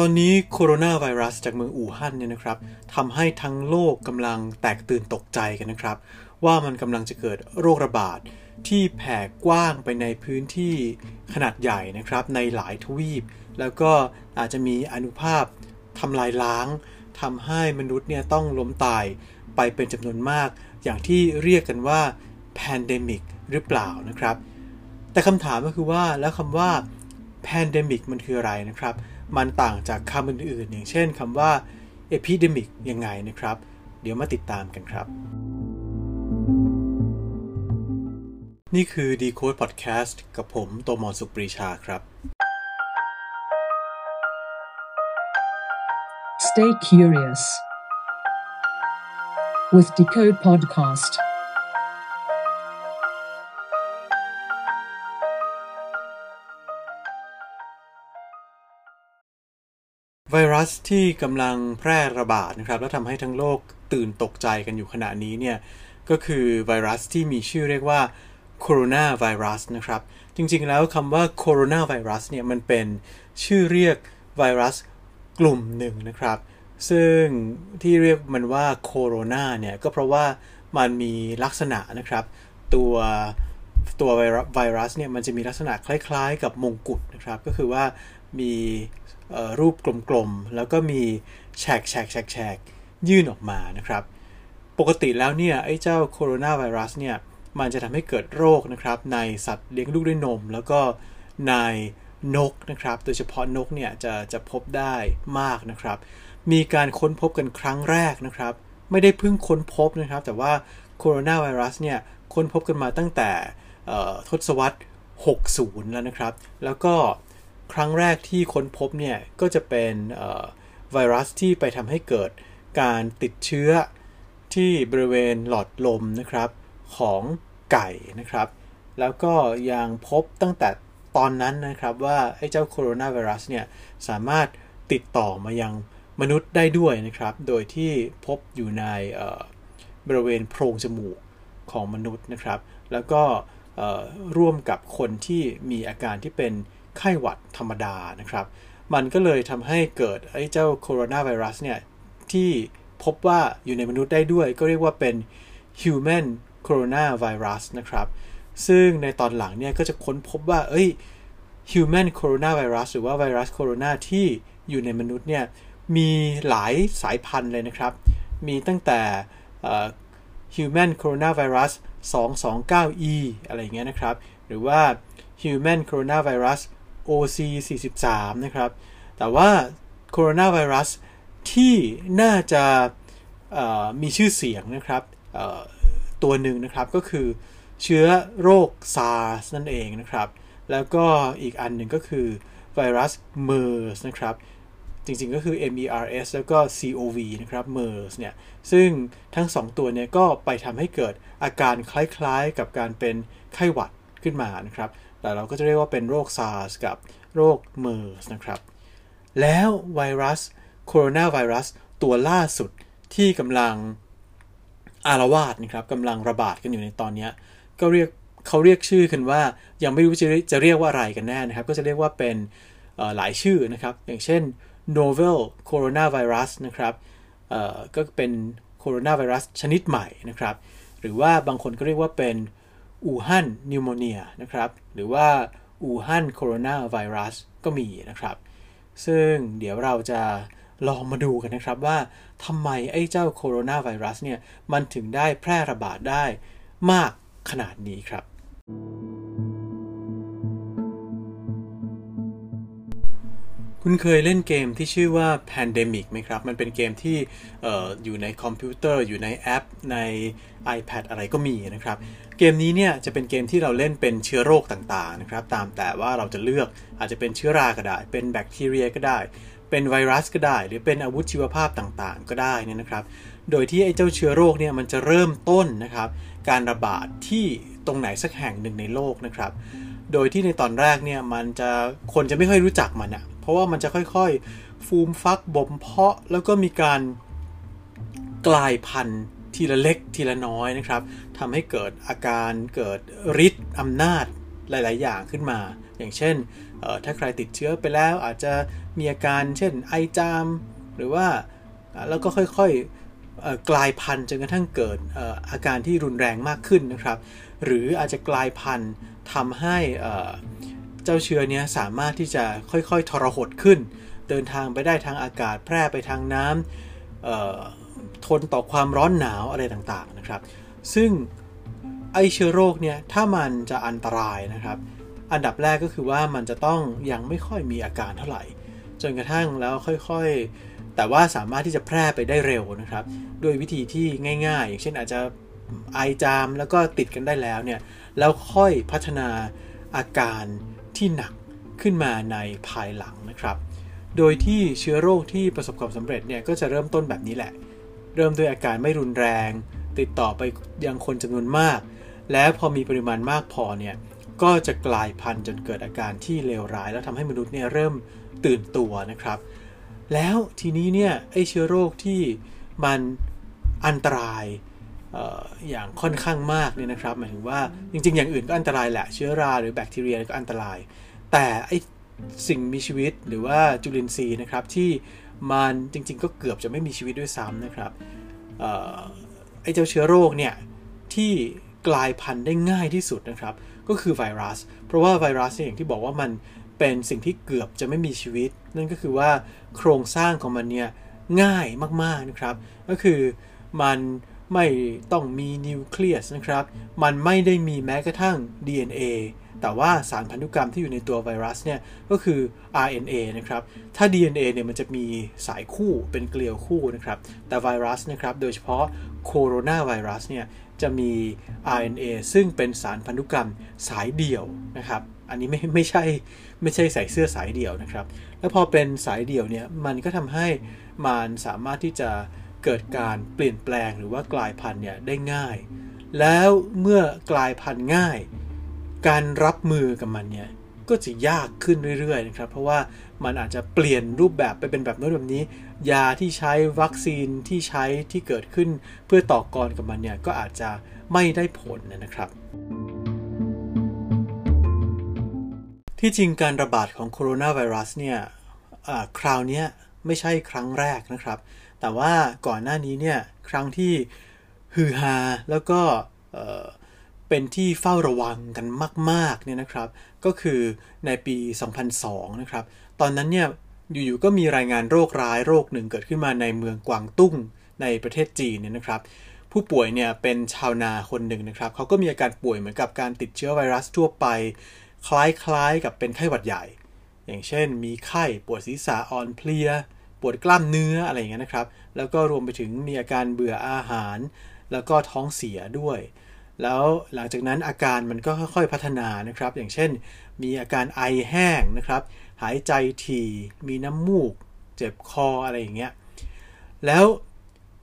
ตอนนี้โคโรนาไวรัสจากเมืองอู่ฮั่นเนี่ยนะครับทำให้ทั้งโลกกำลังแตกตื่นตกใจกันนะครับ ว่ามันกำลังจะเกิดโรคระบาด ที่แผ่กว้างไปในพื้นที่ขนาดใหญ่นะครับ ในหลายทวีป แล้วก็อาจจะมีอนุภาพทำลายล้างทำให้มนุษย์เนี่ยต้องล้มตายไปเป็นจำนวนมาก อย่างที่เรียกกันว่า pandemic หรือเปล่านะครับ แต่คำถามก็คือว่าแล้วคำว่า pandemic มันคืออะไรนะครับ มันต่างจากคำอื่นๆ อย่างเช่นคำว่า epidemic ยังไงนะครับ เดี๋ยวมาติดตามกันครับ นี่คือ Decode Podcast กับผมโตมอนสุปรีชาครับ Stay curious with Decode Podcast. ไวรัสที่กำลังแพร่ระบาดนะครับ แล้วทำให้ทั้งโลกตื่นตกใจกันอยู่ขณะนี้เนี่ย ก็คือไวรัสที่มีชื่อเรียกว่าโคโรนาไวรัสนะครับ จริงๆแล้วคำว่าโคโรนาไวรัสเนี่ย มันเป็นชื่อเรียกไวรัสกลุ่มหนึ่งนะครับ ซึ่งที่เรียกมันว่าโคโรนาเนี่ย ก็เพราะว่ามันมีลักษณะนะครับ ตัวตัวไวรัสเนี่ยมันจะมีลักษณะคล้ายๆ กับมงกุฎนะครับ ก็คือว่ามี รูปกลมๆ แล้วก็มีแฉกแฉกแฉกแฉกยื่นออกมานะครับ ปกติแล้วเนี่ย ไอ้เจ้าโคโรนาไวรัสเนี่ย มันจะทำให้เกิดโรคนะครับ ในสัตว์เลี้ยงลูกด้วยนม แล้วก็ในนกนะครับ โดยเฉพาะนกเนี่ย จะจะพบได้มากนะครับ มีการค้นพบกันครั้งแรกนะครับ ไม่ได้เพิ่งค้นพบนะครับ แต่ว่าโคโรนาไวรัสเนี่ย ค้นพบกันมาตั้งแต่ทศวรรษ 60 แล้วนะครับ แล้วก็ ครั้งแรกที่ค้นพบเนี่ยก็จะเป็นไวรัสที่ไปทำให้เกิดการติดเชื้อที่บริเวณหลอดลมนะครับของไก่นะครับ แล้วก็ยังพบตั้งแต่ตอนนั้นนะครับว่าไอ้เจ้าโคโรนาไวรัสเนี่ยสามารถติดต่อมายังมนุษย์ได้ด้วยนะครับ โดยที่พบอยู่ในบริเวณโพรงจมูกของมนุษย์นะครับ แล้วก็ร่วมกับคนที่มีอาการที่เป็น ไข้หวัดธรรมดานะครับ มันก็เลยทำให้เกิดไอ้เจ้าโคโรนาไวรัสเนี่ย ที่พบว่าอยู่ในมนุษย์ได้ด้วย ก็เรียกว่าเป็น human coronavirus นะครับ ซึ่งในตอนหลังเนี่ยก็จะค้นพบว่า เอ้ย human coronavirus หรือว่าไวรัสโคโรนาที่อยู่ในมนุษย์เนี่ย มีหลายสายพันธุ์เลยนะครับ มีตั้งแต่ human coronavirus 229e อะไรอย่างเงี้ยนะครับ หรือว่า human coronavirus OC 43 นะครับ แต่ว่าโคโรนาไวรัสที่น่าจะมีชื่อเสียงนะครับตัวหนึ่งนะครับก็คือเชื้อโรค SARS นั่นเองนะครับ แล้วก็อีกอันหนึ่งก็คือไวรัส MERS นะครับ จริงๆก็คือ MERS แล้วก็ COV นะครับ MERS เนี่ย ซึ่งทั้ง2ตัวเนี่ยก็ไปทำให้เกิดอาการคล้ายๆกับการเป็นไข้หวัดขึ้นมานะครับ แต่เราก็จะเรียกว่าเป็นโรค SARS กับโรค MERS นะครับ แล้วไวรัสโคโรนาไวรัสตัวล่าสุดที่กำลังอารวาสนะครับกำลังระบาดกันอยู่ในตอนนี้ก็เรียกเขาเรียกชื่อกันว่ายังไม่รู้จะจะเรียกว่าอะไรกันแน่นะครับ ก็จะเรียกว่าเป็นหลายชื่อนะครับ อย่างเช่น novel coronavirus นะครับก็เป็นโคโรนาไวรัสชนิดใหม่นะครับ หรือว่าบางคนก็เรียกว่าเป็น อู่ฮั่น pneumonia นะครับ หรือว่าอู่ฮั่นโคโรนาไวรัสก็มีนะครับ ซึ่งเดี๋ยวเราจะลองมาดูกันนะครับว่าทำไมไอ้เจ้าโคโรนาไวรัสเนี่ยมันถึงได้แพร่ระบาดได้มากขนาดนี้ครับ คุณเคยเล่นเกมที่ชื่อว่า Pandemic ไหมครับ มันเป็นเกมที่อออยู่ในคอมพิวเตอร์ อยู่ในแอป ใน iPad อะไรก็มีนะครับ เกมนี้เนี่ยจะเป็นเกมที่เราเล่นเป็นเชื้อโรคต่างๆนะครับตามแต่ว่าเราจะเลือกอาจจะเป็นเชื้อราก็ได้ เป็นแบคทีเรียก็ได้ เป็นไวรัสก็ได้ หรือเป็นอาวุธชีวภาพต่างๆ ก็ได้นี่นะครับ โดยที่ไอ้เจ้าเชื้อโรคเนี่ยมันจะเริ่มต้นนะครับการระบาดที่ตรงไหนสักแห่งหนึ่งในโลกนะครับ โดยที่ในตอนแรกเนี่ยมันจะคนจะไม่ค่อยรู้จักมันอะเพราะว่ามันจะค่อยๆ ฟูมฟักบ่มเพาะแล้วก็มีการกลายพันธุ์ ทีละเล็กทีละน้อยนะครับทำให้เกิดอาการเกิดฤทธิ์อำนาจหลาย ๆ อย่างขึ้นมา อย่างเช่น ถ้าใครติดเชื้อไปแล้วอาจจะมีอาการเช่นไอจาม หรือว่าแล้วก็ค่อย ๆ กลายพันธุ์จนกระทั่งเกิดอาการที่รุนแรงมากขึ้นนะครับ หรืออาจจะกลายพันธุ์ทำให้เจ้าเชื้อนี้สามารถที่จะค่อย ๆ ทรหดขึ้น เดินทางไปได้ทางอากาศแพร่ไปทางน้ำ ทนต่อความร้อนหนาวอะไรต่างๆนะครับ ซึ่งไอเชื้อโรคเนี่ยถ้ามันจะอันตรายนะครับ อันดับแรกก็คือว่ามันจะต้องยังไม่ค่อยมีอาการเท่าไหร่ จนกระทั่งแล้วค่อยๆ แต่ว่าสามารถที่จะแพร่ไปได้เร็วนะครับ ด้วยวิธีที่ง่ายๆ อย่างเช่นอาจจะไอจามแล้วก็ติดกันได้แล้วเนี่ยแล้วค่อยพัฒนาอาการที่หนักขึ้นมาในภายหลังนะครับ โดยที่เชื้อโรคที่ประสบความสำเร็จเนี่ยก็จะเริ่มต้นแบบนี้แหละ เริ่มด้วยอาการไม่รุนแรง ติดต่อไปยังคนจำนวนมาก แล้วพอมีปริมาณมากพอเนี่ยก็จะกลายพันธุ์จนเกิดอาการที่เลวร้าย แล้วทำให้มนุษย์เนี่ยเริ่มตื่นตัวนะครับ แล้วทีนี้เนี่ยไอเชื้อโรคที่มันอันตรายอย่างค่อนข้างมากเนี่ยนะครับหมายถึงว่าจริงๆ อย่างอื่นก็อันตรายแหละเชื้อราหรือแบคทีเรียก็อันตราย แต่ไอสิ่งมีชีวิตหรือว่าจุลินทรีย์นะครับที่ มันจริงๆ ก็เกือบจะไม่มีชีวิตด้วยซ้ำนะครับไอ้เจ้าเชื้อโรคเนี่ยที่กลายพันธุ์ได้ง่ายที่สุดนะครับ ก็คือไวรัส เพราะว่าไวรัสเนี่ยอย่างที่บอกว่ามันเป็นสิ่งที่เกือบจะไม่มีชีวิต นั่นก็คือว่าโครงสร้างของมันเนี่ยง่ายมากๆนะครับ ก็คือมัน ไม่ต้องมีนิวเคลียสนะครับ มันไม่ได้มีแม้กระทั่ง DNA แต่ว่าสารพันธุกรรมที่อยู่ในตัวไวรัสเนี่ยก็คือ RNA นะครับ ถ้า DNA เนี่ยมันจะมีสายคู่เป็นเกลียวคู่นะครับ แต่ไวรัสนะครับ โดยเฉพาะโคโรนาไวรัสเนี่ยจะมี RNA ซึ่งเป็นสารพันธุกรรมสายเดี่ยวนะครับ อันนี้ไม่ไม่ใช่ไม่ใช่ใส่เสื้อสายเดี่ยวนะครับ แล้วพอเป็นสายเดี่ยวเนี่ยมันก็ทำให้มันสามารถที่จะ เกิดการเปลี่ยนแปลงหรือว่ากลายพันธุ์เนี่ยได้ง่าย แล้วเมื่อกลายพันธุ์ง่าย การรับมือกับมันเนี่ยก็จะยากขึ้นเรื่อยๆนะครับ เพราะว่ามันอาจจะเปลี่ยนรูปแบบไปเป็นแบบโน้นแบบนี้ ยาที่ใช้วัคซีนที่ใช้ที่เกิดขึ้นเพื่อต่อกรกับมันเนี่ยก็อาจจะไม่ได้ผลนะครับ ที่จริงการระบาดของโคโรนาไวรัสเนี่ยคราวนี้ไม่ใช่ครั้งแรกนะครับ แต่ว่าก่อนหน้านี้เนี่ยครั้งที่ฮือฮาแล้วก็เป็นที่เฝ้าระวังกันมากๆเนี่ยนะครับ ก็คือในปี 2002 นะครับ ตอนนั้นเนี่ยอยู่ๆก็มีรายงานโรคร้ายโรคหนึ่งเกิดขึ้นมาในเมืองกวางตุ้งในประเทศจีนเนี่ยนะครับ ผู้ป่วยเนี่ยเป็นชาวนาคนหนึ่งนะครับเขาก็มีอาการป่วยเหมือนกับการติดเชื้อไวรัสทั่วไป คล้ายๆกับเป็นไข้หวัดใหญ่ อย่างเช่น มีไข้ปวดศีรษะอ่อนเพลีย ปวดกล้ามเนื้ออะไรอย่างเงี้ยนะครับ แล้วก็รวมไปถึงมีอาการเบื่ออาหาร แล้วก็ท้องเสียด้วย แล้วหลังจากนั้นอาการมันก็ค่อยๆพัฒนานะครับ อย่างเช่น มีอาการไอแห้งนะครับ หายใจถี่มีน้ำมูก เจ็บคออะไรอย่างเงี้ย แล้ว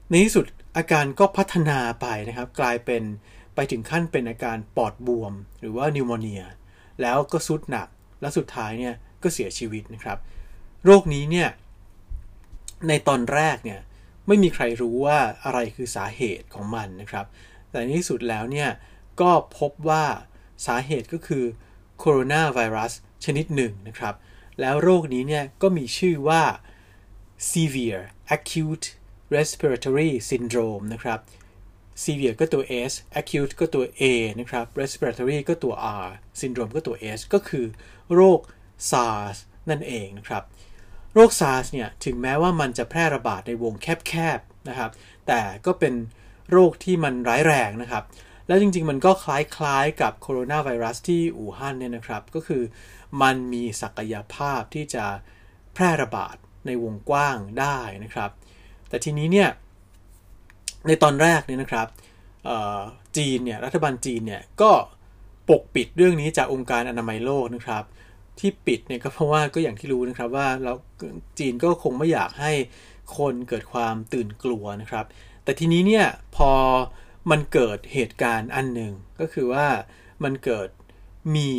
ในที่สุดอาการก็พัฒนาไปนะครับ กลายเป็นไปถึงขั้นเป็นอาการปอดบวม หรือว่านิวโมเนีย แล้วก็สุดหนัก แล้วสุดท้ายเนี่ยก็เสียชีวิตนะครับ โรคนี้เนี่ย ในตอนแรกเนี่ยไม่มีใครรู้ว่าอะไรคือสาเหตุของมันนะครับ แต่ในที่สุดแล้วเนี่ยก็พบว่าสาเหตุก็คือโคโรนาไวรัสชนิดหนึ่งนะครับ แล้วโรคนี้เนี่ยก็มีชื่อว่า severe acute respiratory syndrome นะครับ severe ก็ตัว S acute ก็ตัว A นะครับ respiratory ก็ตัว R syndrome ก็ตัว S ก็คือโรค SARS นั่นเองนะครับ โรคซาร์สเนี่ยถึงแม้ว่ามันจะแพร่ระบาดในวงแคบๆนะครับ แต่ก็เป็นโรคที่มันร้ายแรงนะครับ แล้วจริงๆ มันก็คล้ายๆกับโคโรนาไวรัสที่อู่ฮั่นเนี่ยนะครับ ก็คือมันมีศักยภาพที่จะแพร่ระบาดในวงกว้างได้นะครับ แต่ทีนี้เนี่ยในตอนแรกเนี่ยนะครับจีนเนี่ยรัฐบาลจีนเนี่ยก็ปกปิดเรื่องนี้จากองค์การอนามัยโลกนะครับ ที่ปิดเนี่ยก็เพราะว่าก็อย่างที่รู้นะครับว่าเราจีนก็คงไม่อยากให้คนเกิดความตื่นกลัวนะครับ แต่ทีนี้เนี่ยพอมันเกิดเหตุการณ์อันหนึ่งก็คือว่ามันเกิดมี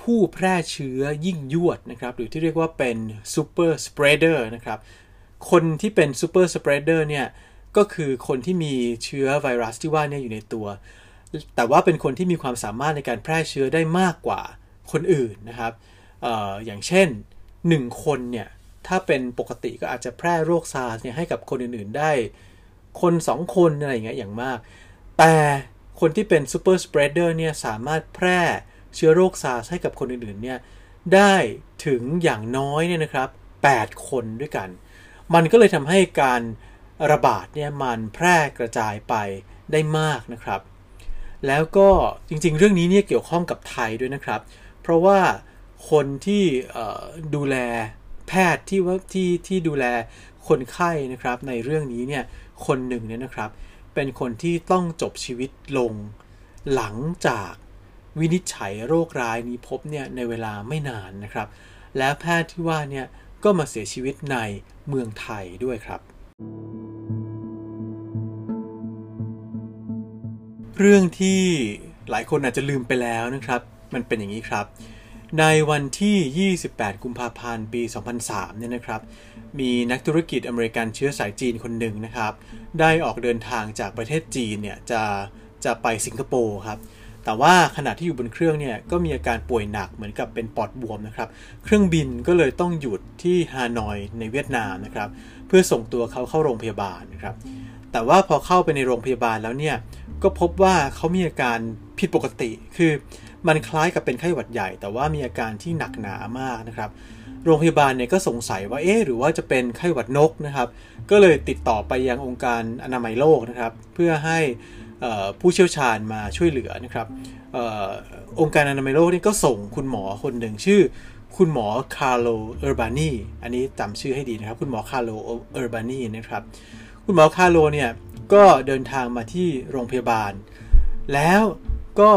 ผู้แพร่เชื้อยิ่งยวดนะครับ หรือที่เรียกว่าเป็น super spreader นะครับ คนที่เป็น super spreader เนี่ยก็คือคนที่มีเชื้อไวรัสที่ว่านี่อยู่ในตัว แต่ว่าเป็นคนที่มีความสามารถในการแพร่เชื้อได้มากกว่า คนอื่นนะครับอออย่างเช่น 1 คนเนี่ยถ้าเป็นปกติก็อาจจะแพร่โรคซาร์สเนี่ยให้กับคนอื่นๆได้ คน 2 คนอะไรอย่างเงี้ยอย่างมาก แต่คนที่เป็น super spreader เนี่ยสามารถแพร่เชื้อโรคซาร์สให้กับคนอื่นๆเนี่ยได้ถึงอย่างน้อยเนี่ยนะครับ 8 คนด้วยกัน มันก็เลยทำให้การระบาดเนี่ยมันแพร่กระจายไปได้มากนะครับ แล้วก็จริงๆ เรื่องนี้เนี่ยเกี่ยวข้องกับไทยด้วยนะครับ เพราะว่าคนที่ดูแลแพทย์ที่ว่าที่ที่ดูแลคนไข้นะครับในเรื่องนี้เนี่ยคนหนึ่งเนี่ยนะครับ เป็นคนที่ต้องจบชีวิตลงหลังจากวินิจฉัยโรคร้ายนี้พบเนี่ยในเวลาไม่นานนะครับ และแพทย์ที่ว่าเนี่ยก็มาเสียชีวิตในเมืองไทยด้วยครับ เรื่องที่หลายคนอาจจะลืมไปแล้วนะครับ มันเป็นอย่างนี้ครับ ในวันที่ 28 กุมภาพันธ์ปี 2003 เนี่ยนะครับ มีนักธุรกิจอเมริกันเชื้อสายจีนคนหนึ่งนะครับ ได้ออกเดินทางจากประเทศจีนเนี่ยจะจะไปสิงคโปร์ครับแต่ว่าขณะที่อยู่บนเครื่องเนี่ยก็มีอาการป่วยหนักเหมือนกับเป็นปอดบวมนะครับ เครื่องบินก็เลยต้องหยุดที่ฮานอยในเวียดนามนะครับ เพื่อส่งตัวเขาเข้าโรงพยาบาลนะครับ แต่ว่าพอเข้าไปในโรงพยาบาลแล้วเนี่ยก็พบว่าเขามีอาการผิดปกติ คือ มันคล้ายกับเป็นไข้หวัดใหญ่ แต่ว่ามีอาการที่หนักหนามากนะครับ โรงพยาบาลเนี่ยก็สงสัยว่าเอ๊หรือว่าจะเป็นไข้หวัดนกนะครับ ก็เลยติดต่อไปยังองค์การอนามัยโลกนะครับ เพื่อให้ผู้เชี่ยวชาญมาช่วยเหลือนะครับองค์การอนามัยโลกนี่ก็ส่งคุณหมอคนหนึ่งชื่อ คุณหมอคาร์โลเออร์บานีอันนี้จำชื่อให้ดีนะครับ คุณหมอคาร์โลเออร์บานีนะครับ คุณหมอคาร์โลเนี่ยก็เดินทางมาที่โรงพยาบาล แล้วก็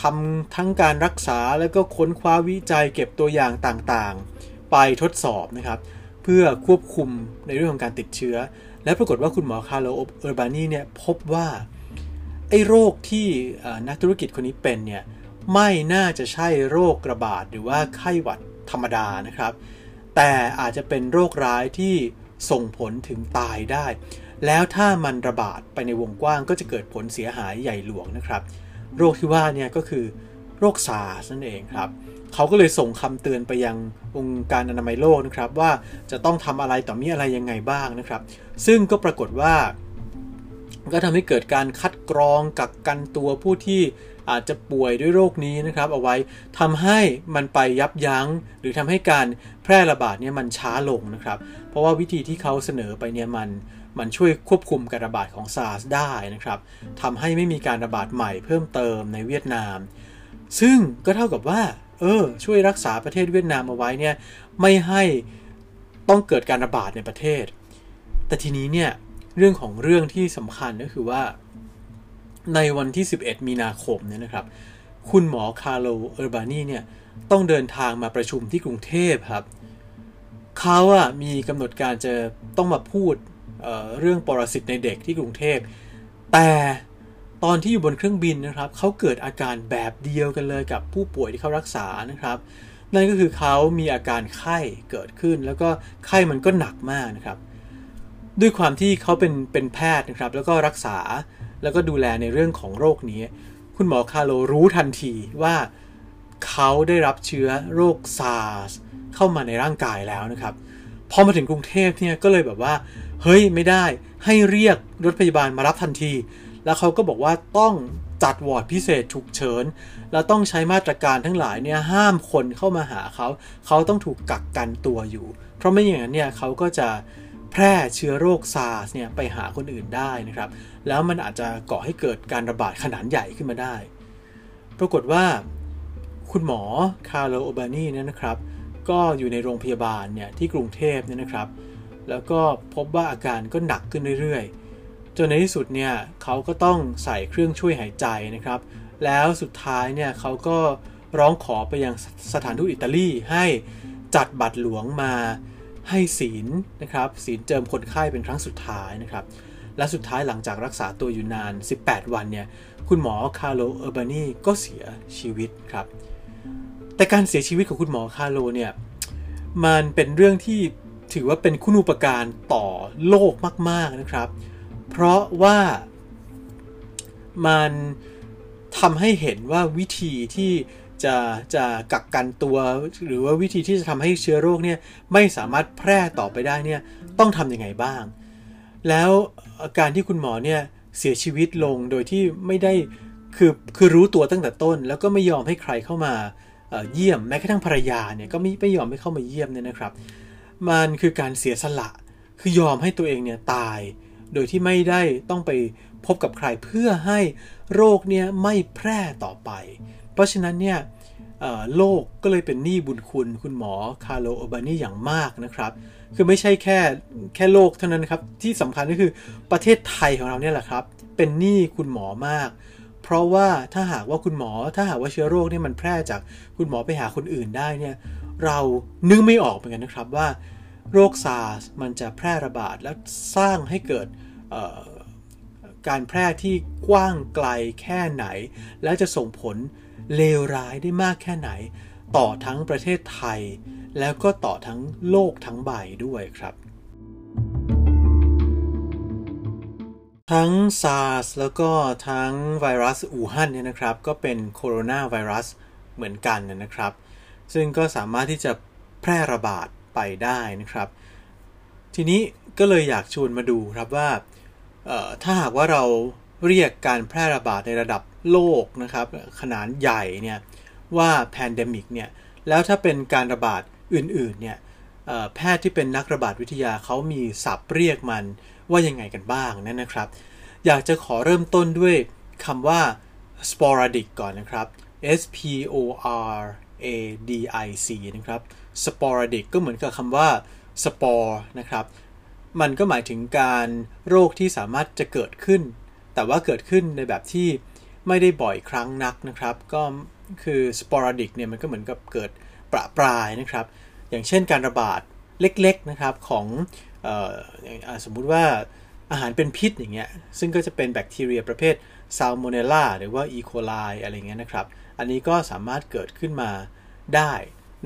ทำทั้งการรักษาแล้วก็ค้นคว้าวิจัยเก็บตัวอย่างต่างๆ ไปทดสอบนะครับ เพื่อควบคุมในเรื่องของการติดเชื้อ และปรากฏว่าคุณหมอคาร์โลเออร์บานีเนี่ยพบว่าไอ้โรคที่นักธุรกิจคนนี้เป็นเนี่ยไม่น่าจะใช่โรคระบาดหรือว่าไข้หวัดธรรมดานะครับ แต่อาจจะเป็นโรคร้ายที่ส่งผลถึงตายได้ แล้วถ้ามันระบาดไปในวงกว้างก็จะเกิดผลเสียหายใหญ่หลวงนะครับ โรคที่ว่าเนี่ยก็คือโรคซาร์สนั่นเองครับเขาก็เลยส่งคำเตือนไปยังองค์การอนามัยโลกนะครับว่าจะต้องทำอะไรต่อมีอะไรยังไงบ้างนะครับ ซึ่งก็ปรากฏว่า ก็ทำให้เกิดการคัดกรองกักกันตัวผู้ที่อาจจะป่วยด้วยโรคนี้นะครับเอาไว้ทำให้มันไปยับยัง้ง หรือทำให้การแพร่ระบาดเนี่ยมันช้าลงนะครับ เพราะว่าวิธีที่เขาเสนอไปเนี่ยมัน มันช่วยควบคุมการระบาดของซาร์สได้นะครับทำให้ไม่มีการระบาดใหม่เพิ่มเติมในเวียดนาม ซึ่งก็เท่ากับว่า เออ ช่วยรักษาประเทศเวียดนามเอาไว้เนี่ย ไม่ให้ต้องเกิดการระบาดในประเทศ แต่ทีนี้เนี่ย เรื่องของเรื่องที่สำคัญก็คือว่า ในวันที่ 11 มีนาคมเนี่ยนะครับ คุณหมอคาร์โลเออร์บานีเนี่ย ต้องเดินทางมาประชุมที่กรุงเทพครับเขาอะมีกำหนดการจะต้องมาพูด เเรื่องปรสิตในเด็กที่กรุงเทพ แต่ตอนที่อยู่บนเครื่องบินนะครับเขาเกิดอาการแบบเดียวกันเลยกับผู้ป่วยที่เขารักษานะครับ นั่นก็คือเขามีอาการไข้เกิดขึ้น แล้วก็ไข้มันก็หนักมากนะครับ ด้วยความที่เขาเป็นเป็นแพทย์นะครับ แล้วก็รักษาแล้วก็ดูแลในเรื่องของโรคนี้ คุณหมอคาโลรู้ทันทีว่าเขาได้รับเชื้อโรคซาร์สเข้ามาในร่างกายแล้วนะครับ พอมาถึงกรุงเทพเนี่ยก็เลยแบบว่า เฮ้ยไม่ได้ให้เรียกรถพยาบาลมารับทันที แล้วเขาก็บอกว่าต้องจัดวอร์ดพิเศษฉุกเฉิน แล้วต้องใช้มาตรการทั้งหลายเนี่ยห้ามคนเข้ามาหาเขา เขาต้องถูกกักกันตัวอยู่ เพราะไม่อย่างนั้นเนี่ยเขาก็จะแพร่เชื้อโรคซาร์สเนี่ยไปหาคนอื่นได้นะครับ แล้วมันอาจจะก่อให้เกิดการระบาดขนาดใหญ่ขึ้นมาได้ ปรากฏว่าคุณหมอคาร์โลเออร์บานีเนี่ยนะครับ ก็อยู่ในโรงพยาบาลเนี่ยที่กรุงเทพเนี่ยนะครับ แล้วก็พบว่าอาการก็หนักขึ้นเรื่อยๆ จนในที่สุดเนี่ยเขาก็ต้องใส่เครื่องช่วยหายใจนะครับ แล้วสุดท้ายเนี่ยเขาก็ร้องขอไปยังสถานทูตอิตาลีให้จัดบัตรหลวงมาให้ศีลนะครับศีลเจิมคนไข้เป็นครั้งสุดท้ายนะครับ และสุดท้ายหลังจากรักษาตัวอยู่นาน 18 วันเนี่ยคุณหมอคาร์โลเออร์บานีก็เสียชีวิตครับ แต่การเสียชีวิตของคุณหมอคาร์โลเนี่ยมันเป็นเรื่องที่ถือว่าเป็นคุณูปการต่อโลกมาก ๆนะครับ เพราะว่ามันทำให้เห็นว่าวิธีที่จะจะกักกันตัว หรือว่าวิธีที่จะทำให้เชื้อโรคเนี่ยไม่สามารถแพร่ต่อไปได้เนี่ยต้องทำยังไงบ้าง แล้วการที่คุณหมอเนี่ยเสียชีวิตลงโดยที่ไม่ได้คือคือรู้ตัวตั้งแต่ต้น แล้วก็ไม่ยอมให้ใครเข้ามา เยี่ยมแม้กระทั่งภรรยาเนี่ยก็ไม่ไม่ยอมให้เข้ามาเยี่ยมเนี่ยนะครับ มันคือการเสียสละคือยอมให้ตัวเองเนี่ยตาย โดยที่ไม่ได้ต้องไปพบกับใครเพื่อให้โรคเนี่ยไม่แพร่ต่อไป เพราะฉะนั้นเนี่ยโลกก็เลยเป็นหนี้บุญคุณคุณหมอคาร์โลโอบานีอย่างมากนะครับ คือไม่ใช่แค่แค่โลกเท่านั้นครับ ที่สำคัญก็คือประเทศไทยของเราเนี่ยแหละครับ เป็นหนี้คุณหมอมาก เพราะว่าถ้าหากว่าคุณหมอถ้าหากว่าเชื้อโรคนี่มันแพร่จากคุณหมอไปหาคนอื่นได้เนี่ยเรานึกไม่ออกเหมือนกันนะครับว่า โรคซาร์สมันจะแพร่ระบาดแล้วสร้างให้เกิดการแพร่ที่กว้างไกลแค่ไหน และจะส่งผลเลวร้ายได้มากแค่ไหน ต่อทั้งประเทศไทย แล้วก็ต่อทั้งโลกทั้งใบด้วยครับ ทั้ง SARS แล้วก็ทั้งไวรัสอู่ฮั่นเนี่ยนะครับ ก็เป็นโคโรนาไวรัสเหมือนกันนะครับ ซึ่งก็สามารถที่จะแพร่ระบาดไปได้นะครับ ทีนี้ก็เลยอยากชวนมาดูครับว่าถ้าหากว่าเราเรียกการแพร่ระบาดในระดับโลกนะครับ ขนาดใหญ่เนี่ยว่า pandemic เนี่ยแล้วถ้าเป็นการระบาดอื่นๆเนี่ยแพทย์ที่เป็นนักระบาดวิทยาเขามีศัพท์เรียกมัน ว่ายังไงกันบ้างนั่นนะครับ อยากจะขอเริ่มต้นด้วยคำว่า sporadic ก่อนนะครับ S P O R A D I C นะครับ sporadic ก็เหมือนกับคำว่า spore นะครับ มันก็หมายถึงการโรคที่สามารถจะเกิดขึ้น แต่ว่าเกิดขึ้นในแบบที่ไม่ได้บ่อยครั้งนักนะครับ ก็คือ sporadic เนี่ยมันก็เหมือนกับเกิดประปรายนะครับ อย่างเช่นการระบาดเล็กๆนะครับของ สมมุติว่าอาหารเป็นพิษอย่างเงี้ยซึ่งก็จะเป็นแบคทีเรียประเภทซาลโมเนลลาหรือว่าอีโคไลอะไรเงี้ยนะครับ อันนี้ก็สามารถเกิดขึ้นมาได้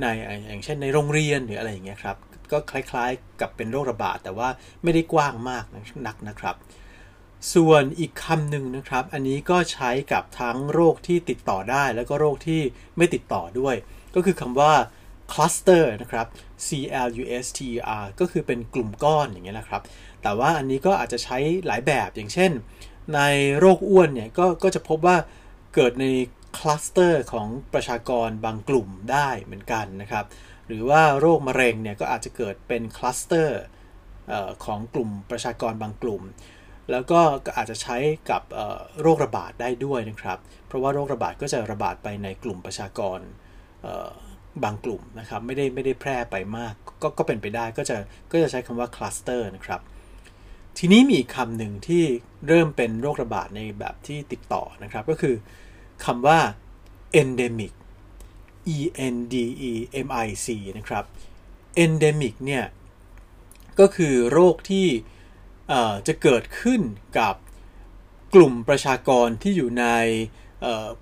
ในอย่างเช่นในโรงเรียนหรืออะไรอย่างเงี้ยครับ ก็คล้ายๆกับเป็นโรคระบาด แต่ว่าไม่ได้กว้างมากนักนะครับ ส่วนอีกคำหนึ่งนะครับ อันนี้ก็ใช้กับทั้งโรคที่ติดต่อได้ แล้วก็โรคที่ไม่ติดต่อด้วย ก็คือคำว่า cluster นะครับ C L U S T E R ก็คือเป็นกลุ่มก้อนอย่างเงี้ยนะครับ แต่ว่าอันนี้ก็อาจจะใช้หลายแบบอย่างเช่น ในโรคอ้วนเนี่ยกก็จะพบว่าเกิดในคลัสเตอร์ของประชากรบางกลุ่มได้เหมือนกันนะครับ หรือว่าโรคมะเร็งเนี่ยก็อาจจะเกิดเป็นคลัสเตอร์ของกลุ่มประชากรบางกลุ่ม แล้วก็อาจจะใช้กับโรคระบาดได้ด้วยนะครับ เพราะว่าโรคระบาดก็จะระบาดไปในกลุ่มประชากร บางกลุ่มนะครับไม่ได้ไม่ได้แพร่ไปมาก ก็ก็เป็นไปได้ก็จะก็จะใช้คำว่าคลัสเตอร์นะครับ ทีนี้มีคำหนึ่งที่เริ่มเป็นโรคระบาดในแบบที่ติดต่อนะครับ ก็คือคำว่า endemic E N D E M I C นะครับ endemic เนี่ยก็คือโรคที่จะเกิดขึ้นกับกลุ่มประชากรที่อยู่ใน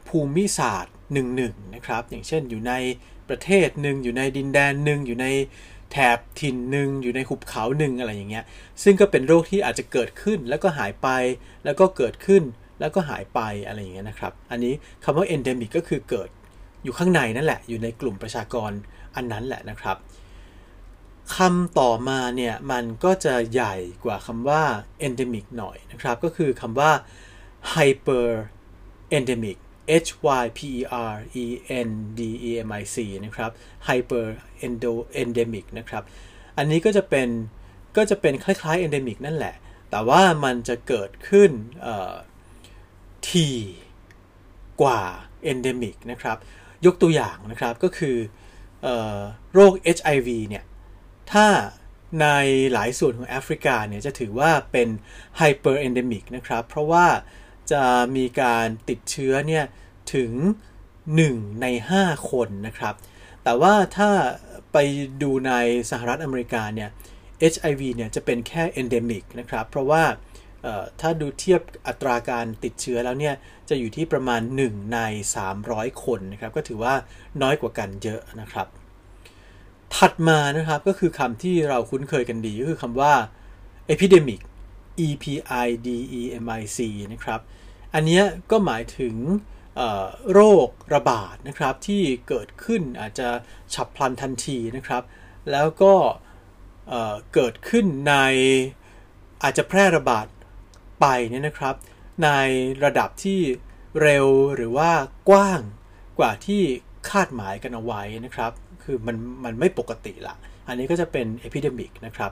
ภูมิศาสตร์หนึ่งๆนะครับ อย่างเช่นอยู่ใน ประเทศหนึ่งอยู่ในดินแดนหนึ่งอยู่ในแถบถิ่นหนึ่งอยู่ในหุบเขาหนึ่งอะไรอย่างเงี้ย ซึ่งก็เป็นโรคที่อาจจะเกิดขึ้นแล้วก็หายไป แล้วก็เกิดขึ้นแล้วก็หายไปอะไรอย่างเงี้ยนะครับ อันนี้คำว่า endemic ก็คือเกิดอยู่ข้างในนั่นแหละ อยู่ในกลุ่มประชากรอันนั้นแหละนะครับคำต่อมาเนี่ยมันก็จะใหญ่กว่าคำว่า endemic หน่อยนะครับ ก็คือคำว่า hyper endemic H Y P E R E N D E M I C นะครับ hyper endo endemic นะครับ อันนี้ก็จะเป็นก็จะเป็นคล้ายๆ endemic นั่นแหละ แต่ว่ามันจะเกิดขึ้นทีกว่า endemic นะครับ ยกตัวอย่างนะครับก็คือโรค HIV เนี่ย ถ้าในหลายส่วนของแอฟริกาเนี่ยจะถือว่าเป็น hyperendemic นะครับ เพราะว่า จะมีการติดเชื้อเนี่ยถึง 1 ใน 5 คนนะครับ แต่ว่าถ้าไปดูในสหรัฐอเมริกาเนี่ย HIV เนี่ยจะเป็นแค่ endemic นะครับ เพราะว่าถ้าดูเทียบอัตราการติดเชื้อแล้วเนี่ย จะอยู่ที่ประมาณ 1 ใน 300 คนนะครับ ก็ถือว่าน้อยกว่ากันเยอะนะครับ ถัดมานะครับก็คือคำที่เราคุ้นเคยกันดีก็คือคำว่า epidemic e p i d e m i c นะครับ อันนี้ก็หมายถึงโรคระบาดนะครับที่เกิดขึ้นอาจจะฉับพลันทันทีนะครับ แล้วก็เกิดขึ้นในอาจจะแพร่ระบาดไปเนี่ยนะครับ ในระดับที่เร็วหรือว่ากว้างกว่าที่คาดหมายกันเอาไว้นะครับ คือมันมันไม่ปกติละ อันนี้ก็จะเป็น epidemic นะครับ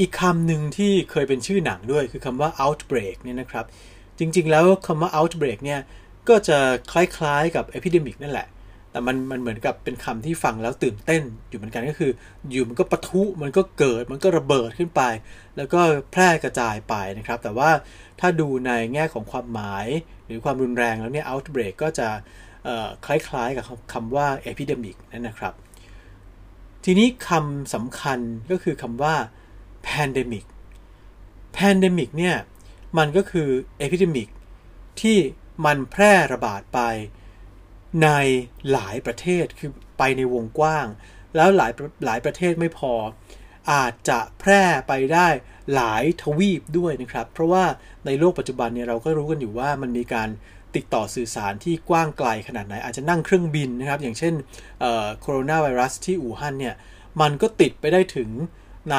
อีกคำหนึ่งที่เคยเป็นชื่อหนังด้วยคือคำว่า outbreak เนี่ยนะครับ จริง ๆ แล้วคำว่า outbreak เนี่ย ก็จะคล้ายๆกับ epidemic นั่นแหละ แต่มันมันเหมือนกับเป็นคำที่ฟังแล้วตื่นเต้น อยู่เหมือนกันก็คือ อยู่มันก็ปะทุมันก็เกิดมันก็ระเบิดขึ้นไป แล้วก็แพร่กระจายไปนะครับ แต่ว่าถ้าดูในแง่ของความหมาย หรือความรุนแรงแล้วเนี่ย outbreak ก็จะคล้ายๆกับคำว่า epidemic นั่นนะครับ ทีนี้คำสำคัญก็คือคำว่า pandemic pandemic เนี่ย มันก็คือ epidemic ที่มันแพร่ระบาดไปในหลายประเทศคือไปในวงกว้าง แล้วหลายหลายประเทศไม่พอ อาจจะแพร่ไปได้หลายทวีปด้วยนะครับ เพราะว่าในโลกปัจจุบันเนี่ยเราก็รู้กันอยู่ว่ามันมีการติดต่อสื่อสารที่กว้างไกลขนาดไหน อาจจะนั่งเครื่องบินนะครับ อย่างเช่นโคโรนาไวรัสที่อู่ฮั่นเนี่ย มันก็ติดไปได้ถึงใน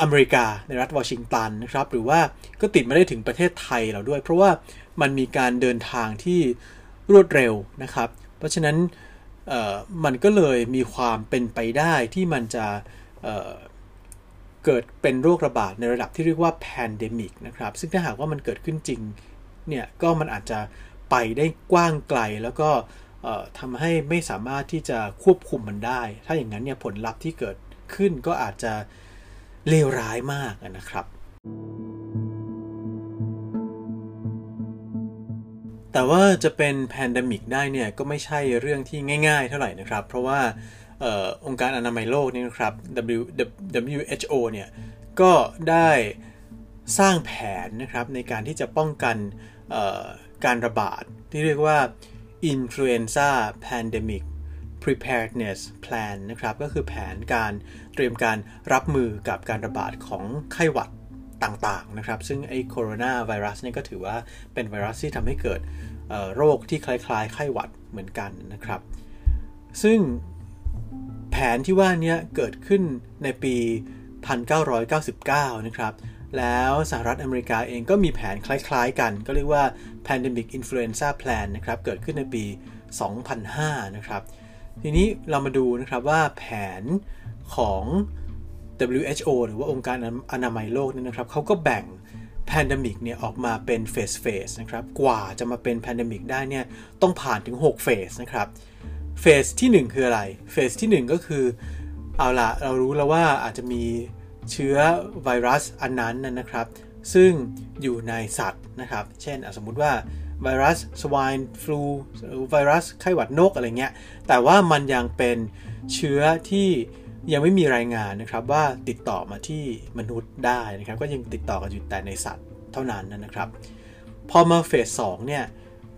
อเมริกาในรัฐวอชิงตันนะครับ หรือว่าก็ติดมาได้ถึงประเทศไทยเราด้วย เพราะว่ามันมีการเดินทางที่รวดเร็วนะครับ เพราะฉะนั้นมันก็เลยมีความเป็นไปได้ที่มันจะเกิดเป็นโรคระบาดในระดับที่เรียกว่า pandemic นะครับ ซึ่งถ้าหากว่ามันเกิดขึ้นจริงเนี่ยก็มันอาจจะไปได้กว้างไกลแล้วก็ทำให้ไม่สามารถที่จะควบคุมมันได้ ถ้าอย่างนั้นเนี่ยผลลัพธ์ที่เกิดขึ้นก็อาจจะเเลวร้ายมากนะครับ แต่ว่าจะเป็นแพนดมิกได้เนี่ยก็ไม่ใช่เรื่องที่ง่าย ๆ เท่าไหร่นะครับ เพราะว่าออองค์การอนามัยโลกนี่นะครับ W WHO เนี่ยก็ได้สร้างแผนนะครับในการที่จะป้องกันการระบาดที่เรียกว่า Influenza Pandemic preparedness plan นะครับ ก็คือแผนการเตรียมการรับมือกับการระบาดของไข้หวัดต่างๆนะครับ ซึ่งไอ้โคโรนาไวรัสนี่ก็ถือว่าเป็นไวรัสที่ทำให้เกิดโรคที่คล้ายๆ ไข้หวัดเหมือนกันนะครับ ซึ่งแผนที่ว่านี้เกิดขึ้นในปี 1999 นะครับ แล้วสหรัฐอเมริกาเองก็มีแผนคล้ายๆกัน ก็เรียกว่า Pandemic Influenza Plan นะครับ เกิดขึ้นในปี 2005 นะครับ ทีนี้เรามาดูนะครับว่าแผนของ WHO หรือว่าองค์การอนามัยโลกนี่นะครับเขาก็แบ่ง pandemic เนี่ยออกมาเป็นเฟสเฟสนะครับกว่าจะมาเป็น pandemic ได้เนี่ยต้องผ่านถึง6เฟสนะครับเฟสที่ 1 คืออะไรเฟสที่ 1 ก็คือเอาละเรารู้แล้วว่าอาจจะมีเชื้อไวรัสอันนั้นนะครับ ซึ่งอยู่ในสัตว์นะครับ เช่นสมมุติว่า ไวรัสสวายฟลูไวรัสไข้หวัดนกอะไรเงี้ย แต่ว่ามันยังเป็นเชื้อที่ยังไม่มีรายงานนะครับว่าติดต่อมาที่มนุษย์ได้นะครับ ก็ยังติดต่อกันอยู่แต่ในสัตว์เท่านั้นนะครับ พอมาเฟส2เนี่ย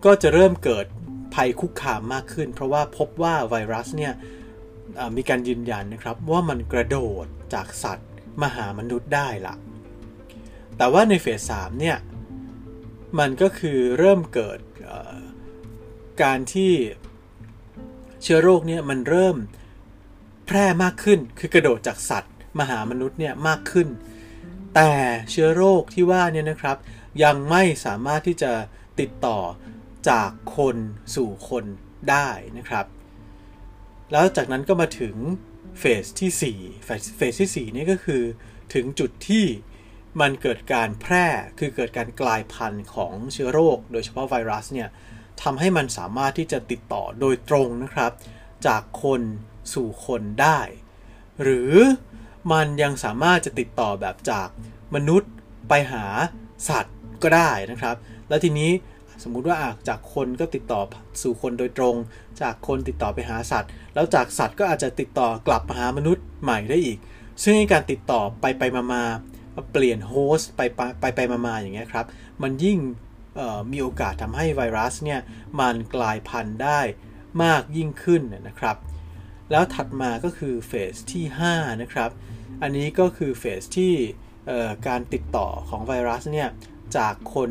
ก็จะเริ่มเกิดภัยคุกคามมากขึ้น เพราะว่าพบว่าไวรัสเนี่ยมีการยืนยันนะครับว่ามันกระโดดจากสัตว์มาหามนุษย์ได้ละแต่ว่าในเฟส3เนี่ย มันก็คือเริ่มเกิดการที่เชื้อโรคเนี่ยมันเริ่มแพร่มากขึ้นคือกระโดดจากสัตว์มาหามนุษย์เนี่ยมากขึ้น แต่เชื้อโรคที่ว่าเนี่ยนะครับ ยังไม่สามารถที่จะติดต่อจากคนสู่คนได้นะครับ แล้วจากนั้นก็มาถึงเฟสที่4เฟสที่4นี่ก็คือถึงจุดที่ มันเกิดการแพร่คือเกิดการกลายพันธุ์ของเชื้อโรค โดยเฉพาะไวรัสเนี่ยทำให้มันสามารถที่จะติดต่อโดยตรงนะครับ จากคนสู่คนได้ หรือมันยังสามารถจะติดต่อแบบจากมนุษย์ไปหาสัตว์ก็ได้นะครับ แล้วทีนี้สมมุติว่าจากคนก็ติดต่อสู่คนโดยตรง จากคนติดต่อไปหาสัตว์ แล้วจากสัตว์ก็อาจจะติดต่อกลับมาหามนุษย์ใหม่ได้อีก ซึ่งการติดต่อไปไปมามา เปลี่ยนโฮสต์ไปไปไปมาๆอย่างเงี้ยครับ มันยิ่งมีโอกาสทำให้ไวรัสเนี่ยมันกลายพันธุ์ได้มากยิ่งขึ้นนะครับ แล้วถัดมาก็คือเฟสที่5นะครับ อันนี้ก็คือเฟสที่การติดต่อของไวรัสเนี่ยจากคน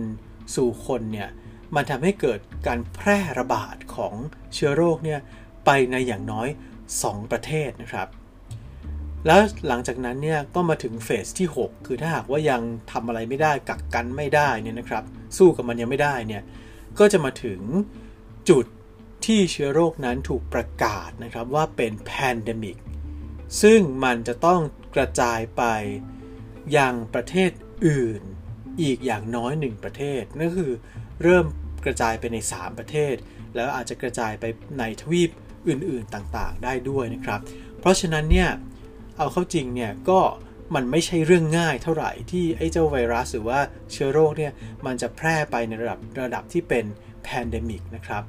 สู่คนเนี่ยมันทำให้เกิดการแพร่ระบาดของเชื้อโรคเนี่ยไปในอย่างน้อย 2 ประเทศนะครับ แล้วหลังจากนั้นเนี่ยก็มาถึงเฟสที่ 6 คือถ้าหากว่ายังทำอะไรไม่ได้กักกันไม่ได้เนี่ยนะครับ สู้กับมันยังไม่ได้เนี่ยก็จะมาถึงจุดที่เชื้อโรคนั้นถูกประกาศนะครับว่าเป็น pandemic ซึ่งมันจะต้องกระจายไปยังประเทศอื่นอีกอย่างน้อยหนึ่งประเทศนั่นคือเริ่มกระจายไปใน 3 ประเทศ แล้วอาจจะกระจายไปในทวีปอื่นๆต่างๆ ได้ด้วยนะครับ เพราะฉะนั้นเนี่ย เอาเข้าจริงเนี่ยก็มันไม่ใช่เรื่องง่ายเท่าไหร่ที่ไอ้เจ้าไวรัสหรือว่าเชื้อโรคเนี่ยมันจะแพร่ไปในระดับระดับที่เป็น pandemic นะครับ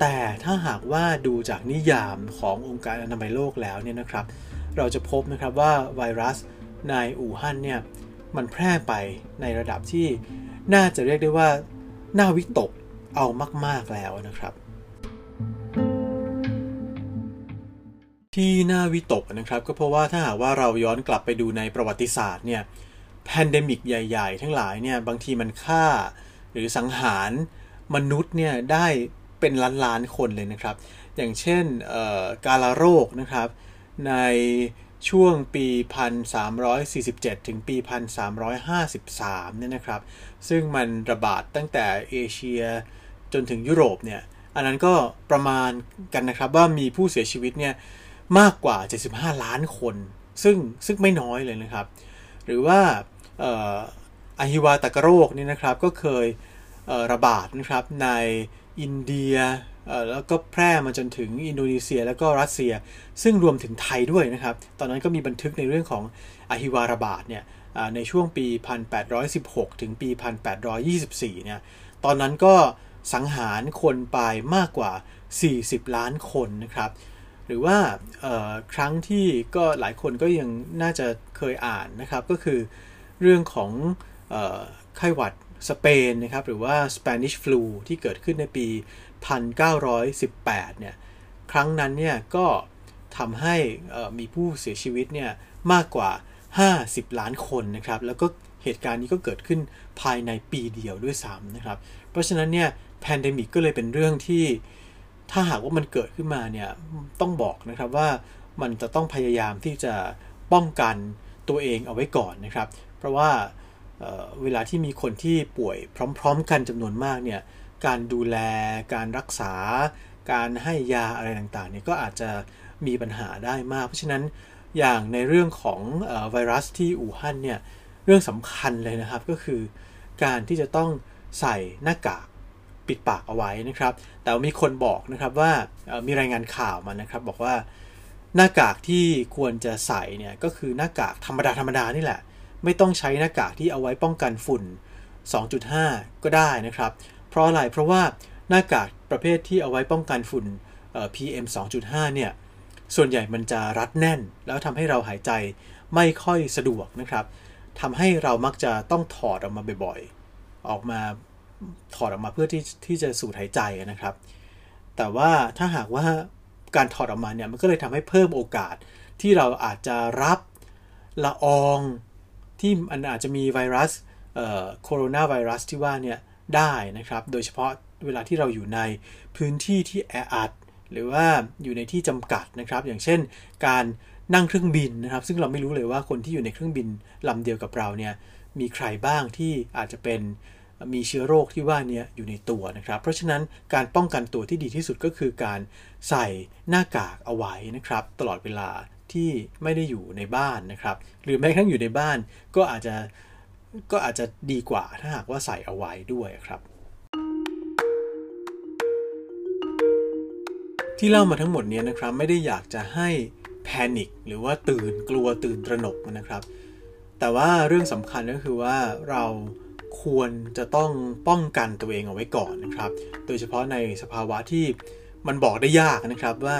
แต่ถ้าหากว่าดูจากนิยามขององค์การอนามัยโลกแล้วเนี่ยนะครับ เราจะพบนะครับว่าไวรัสในอู่ฮั่นเนี่ยมันแพร่ไปในระดับที่น่าจะเรียกได้ว่าน่าวิตกเอามาก ๆแล้วนะครับ ที่น่าวิตกนะครับก็เพราะว่าถ้าหากว่าเราย้อนกลับไปดูในประวัติศาสตร์เนี่ย pandemic ใหญ่ๆ ทั้งหลายเนี่ยบางทีมันฆ่าหรือสังหารมนุษย์เนี่ยได้เป็นล้านๆคนเลยนะครับ อย่างเช่นกาฬโรคนะครับในช่วงปี 1347 ถึงปี 1353 เนี่ยนะครับ ซึ่งมันระบาดตั้งแต่เอเชียจนถึงยุโรปเนี่ย อันนั้นก็ประมาณกันนะครับว่ามีผู้เสียชีวิตเนี่ย มากกว่า 75 ล้านคน ซึ่งซึ่งไม่น้อยเลยนะครับ หรือว่าอหิวาตกโรคนี่นะครับก็เคยระบาดนะครับในอินเดียแล้วก็แพร่มาจนถึงอินโดนีเซียแล้วก็รัสเซีย ซึ่งรวมถึงไทยด้วยนะครับ ตอนนั้นก็มีบันทึกในเรื่องของอหิวาระบาดเนี่ยในช่วงปี 1816 ถึงปี 1824 เนี่ย ตอนนั้นก็สังหารคนไปมากกว่า 40 ล้านคนนะครับ หรือว่าครั้งที่ก็หลายคนก็ยังน่าจะเคยอ่านนะครับ ก็คือเรื่องของไข้หวัดสเปนนะครับ หรือว่า Spanish flu ที่เกิดขึ้นในปี 1918 เนี่ย ครั้งนั้นเนี่ยก็ทำให้มีผู้เสียชีวิตเนี่ยมากกว่า 50 ล้านคนนะครับ แล้วก็เหตุการณ์นี้ก็เกิดขึ้นภายในปีเดียวด้วยซ้ำนะครับ เพราะฉะนั้นเนี่ย pandemic ก็เลยเป็นเรื่องที่ ถ้าหากว่ามันเกิดขึ้นมาเนี่ยต้องบอกนะครับว่ามันจะต้องพยายามที่จะป้องกันตัวเองเอาไว้ก่อนนะครับ เพราะว่าเวลาที่มีคนที่ป่วยพร้อม ๆ กันจำนวนมากเนี่ยการดูแล การรักษา การให้ยาอะไรต่างๆเนี่ยก็อาจจะมีปัญหาได้มาก เพราะฉะนั้นอย่างในเรื่องของไวรัสที่อู่ฮั่นเนี่ยเรื่องสำคัญเลยนะครับก็คือการที่จะต้องใส่หน้ากาก ปิดปากเอาไว้นะครับ แต่มีคนบอกนะครับว่ามีรายงานข่าวมานะครับ บอกว่าหน้ากากที่ควรจะใส่เนี่ยก็คือหน้ากากธรรมดาธรรมดานี่แหละ ไม่ต้องใช้หน้ากากที่เอาไว้ป้องกันฝุ่น 2.5 ก็ได้นะครับ เพราะอะไรเพราะว่าหน้ากากประเภทที่เอาไว้ป้องกันฝุ่น PM 2.5 เนี่ยส่วนใหญ่มันจะรัดแน่น แล้วทำให้เราหายใจไม่ค่อยสะดวกนะครับทำให้เรามักจะต้องถอดออกมาบ่อยๆ ออกมา ถอดออกมาเพื่อที่ที่จะสูดหายใจนะครับ แต่ว่าถ้าหากว่าการถอดออกมาเนี่ยมันก็เลยทำให้เพิ่มโอกาสที่เราอาจจะรับละอองที่มันอาจจะมีไวรัสโคโรนาไวรัสที่ว่าเนี่ยได้นะครับ โดยเฉพาะเวลาที่เราอยู่ในพื้นที่ที่แออัดหรือว่าอยู่ในที่จำกัดนะครับ อย่างเช่น การนั่งเครื่องบินนะครับ ซึ่งเราไม่รู้เลยว่าคนที่อยู่ในเครื่องบินลำเดียวกับเราเนี่ยมีใครบ้างที่อาจจะเป็น มีเชื้อโรคที่ว่านี้อยู่ในตัวนะครับ เพราะฉะนั้นการป้องกันตัวที่ดีที่สุดก็คือการใส่หน้ากากเอาไว้นะครับ ตลอดเวลาที่ไม่ได้อยู่ในบ้านนะครับ หรือแม้กระทั่งอยู่ในบ้านก็อาจจะก็อาจจะดีกว่าถ้าหากว่าใส่เอาไว้ด้วยครับที่เล่ามาทั้งหมดนี้นะครับไม่ได้อยากจะให้แพนิคหรือว่าตื่นกลัวตื่นตระหนกนะครับ แต่ว่าเรื่องสำคัญก็คือว่าเรา ควรจะต้องป้องกันตัวเองเอาไว้ก่อนนะครับ โดยเฉพาะในสภาวะที่มันบอกได้ยากนะครับว่า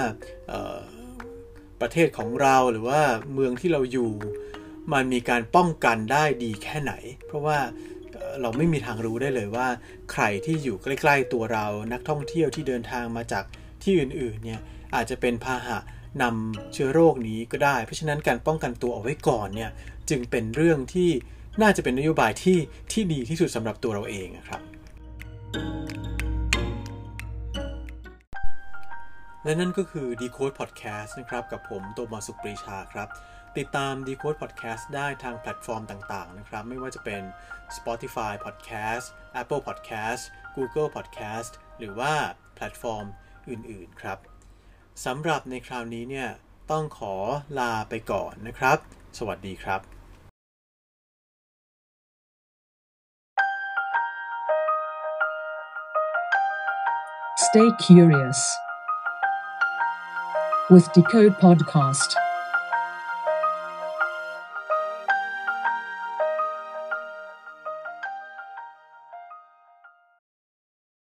ประเทศของเราหรือว่าเมืองที่เราอยู่ มันมีการป้องกันได้ดีแค่ไหน เพราะว่าเราไม่มีทางรู้ได้เลยว่า ใครที่อยู่ใกล้ ๆ ตัวเรานักท่องเที่ยวที่เดินทางมาจากที่อื่นๆเนี่ยอาจจะเป็นพาหะนำเชื้อโรคนี้ก็ได้ เพราะฉะนั้นการป้องกันตัวเอาไว้ก่อนเนี่ยจึงเป็นเรื่องที่ น่าจะเป็นนโยบายที่ที่ดีที่สุดสำหรับตัวเราเองนะครับ และนั่นก็คือ Decode Podcast นะครับ กับผมโตมร ศุขปรีชาครับ ติดตาม Decode Podcast ได้ทางแพลตฟอร์มต่าง ๆ นะครับ ไม่ว่าจะเป็น Spotify Podcast Apple Podcast Google Podcast หรือว่าแพลตฟอร์มอื่น ๆ ครับสำหรับในคราวนี้เนี่ยต้องขอลาไปก่อนนะครับ สวัสดีครับ Stay curious with Decode Podcast.